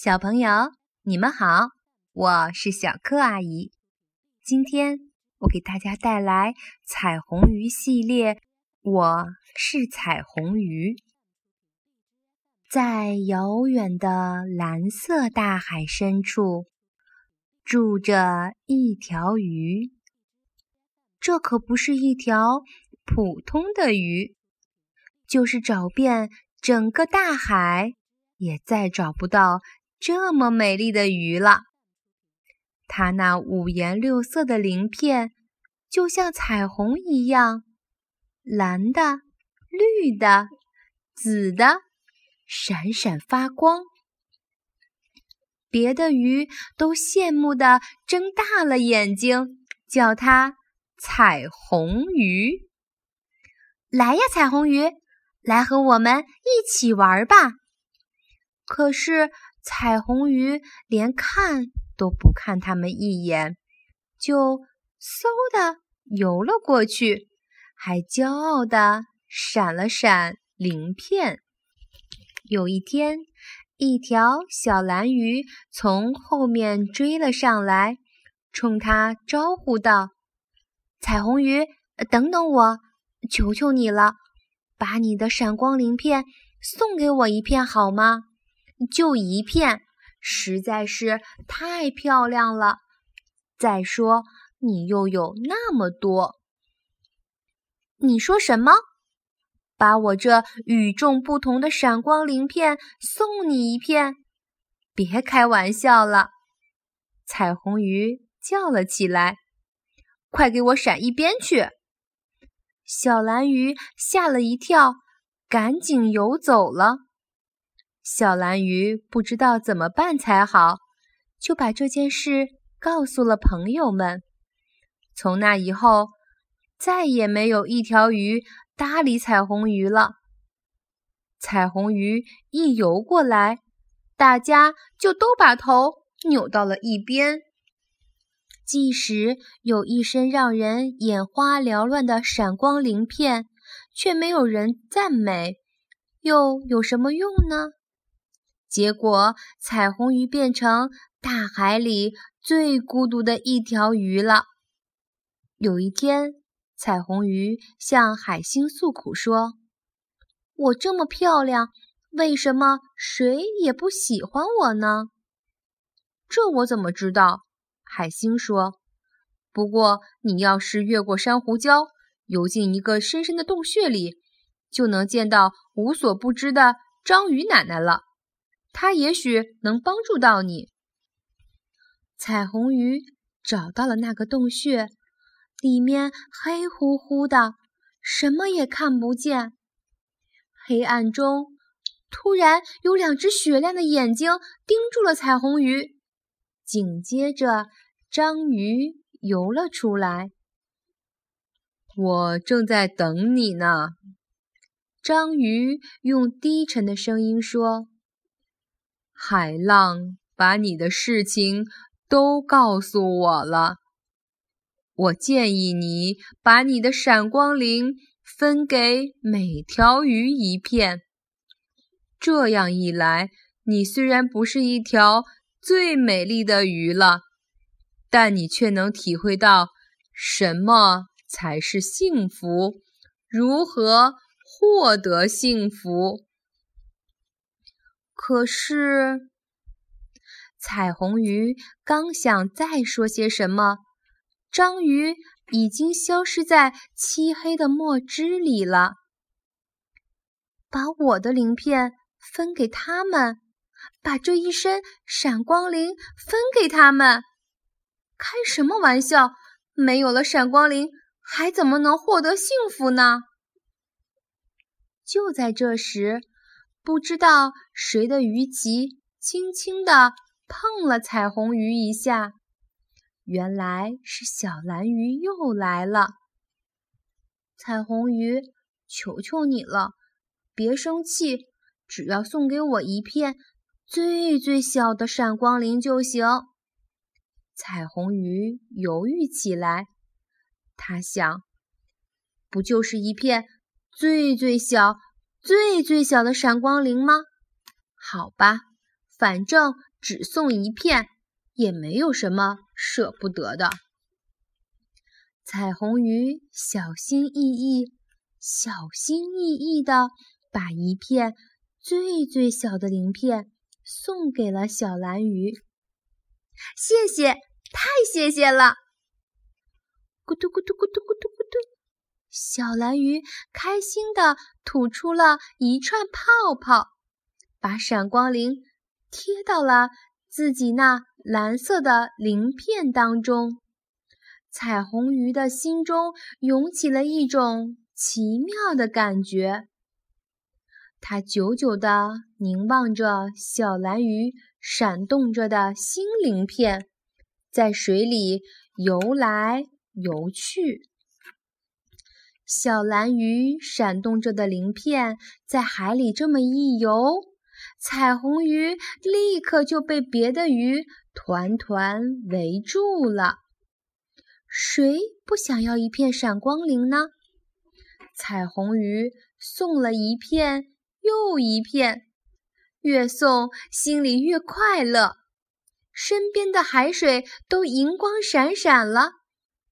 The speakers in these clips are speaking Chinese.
小朋友，你们好，我是小柯阿姨。今天我给大家带来彩虹鱼系列。我是彩虹鱼，在遥远的蓝色大海深处住着一条鱼。这可不是一条普通的鱼，就是找遍整个大海，也再找不到这么美丽的鱼了。它那五颜六色的鳞片，就像彩虹一样。蓝的、绿的、紫的，闪闪发光。别的鱼都羡慕的睁大了眼睛，叫它彩虹鱼。来呀，彩虹鱼，来和我们一起玩吧！可是彩虹鱼连看都不看它们一眼，就嗖的游了过去。还骄傲地闪了闪鳞片。有一天，一条小蓝鱼从后面追了上来，冲他招呼道：“彩虹鱼，等等我，求求你了，把你的闪光鳞片送给我一片好吗？就一片，实在是太漂亮了。再说，你又有那么多。”你说什么？把我这与众不同的闪光鳞片送你一片？别开玩笑了！彩虹鱼叫了起来：“快给我闪一边去！”小蓝鱼吓了一跳，赶紧游走了。小蓝鱼不知道怎么办才好，就把这件事告诉了朋友们。从那以后。再也没有一条鱼搭理彩虹鱼了。彩虹鱼一游过来，大家就都把头扭到了一边。即使有一身让人眼花缭乱的闪光鳞片，却没有人赞美，又有什么用呢？结果，彩虹鱼变成大海里最孤独的一条鱼了。有一天。彩虹鱼向海星诉苦说：“我这么漂亮，为什么谁也不喜欢我呢？”这我怎么知道？海星说：“不过你要是越过珊瑚礁，游进一个深深的洞穴里，就能见到无所不知的章鱼奶奶了。它也许能帮助到你。”彩虹鱼找到了那个洞穴。里面黑乎乎的，什么也看不见。黑暗中，突然有两只雪亮的眼睛盯住了彩虹鱼。紧接着，章鱼游了出来。我正在等你呢，章鱼用低沉的声音说：“海浪把你的事情都告诉我了。”我建议你把你的闪光鳞分给每条鱼一片，这样一来，你虽然不是一条最美丽的鱼了，但你却能体会到什么才是幸福，如何获得幸福。可是，彩虹鱼刚想再说些什么。章鱼已经消失在漆黑的墨汁里了。把我的鳞片分给他们，把这一身闪光鳞分给他们，开什么玩笑？没有了闪光鳞，还怎么能获得幸福呢？就在这时，不知道谁的鱼鳍轻轻地碰了彩虹鱼一下。原来是小蓝鱼又来了。彩虹鱼，求求你了，别生气，只要送给我一片最最小的闪光鳞就行。彩虹鱼犹豫起来，他想，不就是一片最最小、最最小的闪光鳞吗？好吧，反正只送一片，也没有什么舍不得的。彩虹鱼小心翼翼、小心翼翼地把一片最最小的鳞片送给了小蓝鱼。谢谢，太谢谢了！咕嘟咕嘟咕嘟，小蓝鱼开心地吐出了一串泡泡，把闪光鳞贴到了自己那蓝色的鳞片当中。彩虹鱼的心中涌起了一种奇妙的感觉，它久久地凝望着小蓝鱼闪动着的新鳞片，在水里游来游去。小蓝鱼闪动着的鳞片在海里这么一游，彩虹鱼立刻就被别的鱼团团围住了。谁不想要一片闪光鳞呢？彩虹鱼送了一片又一片，越送心里越快乐，身边的海水都银光闪闪了。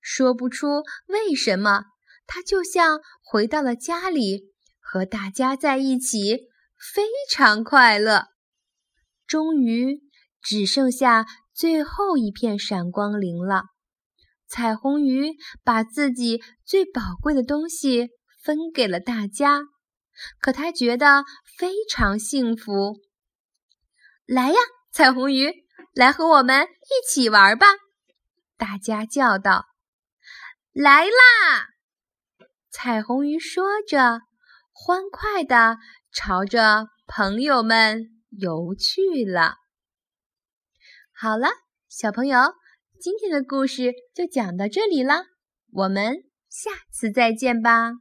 说不出为什么，他就像回到了家里，和大家在一起，非常快乐。终于只剩下最后一片闪光鳞了。彩虹鱼把自己最宝贵的东西分给了大家，可他觉得非常幸福。来呀，彩虹鱼，来和我们一起玩吧！大家叫道：“来啦！”彩虹鱼说着，欢快地朝着朋友们游去了。好了，小朋友。今天的故事就讲到这里了，我们下次再见吧。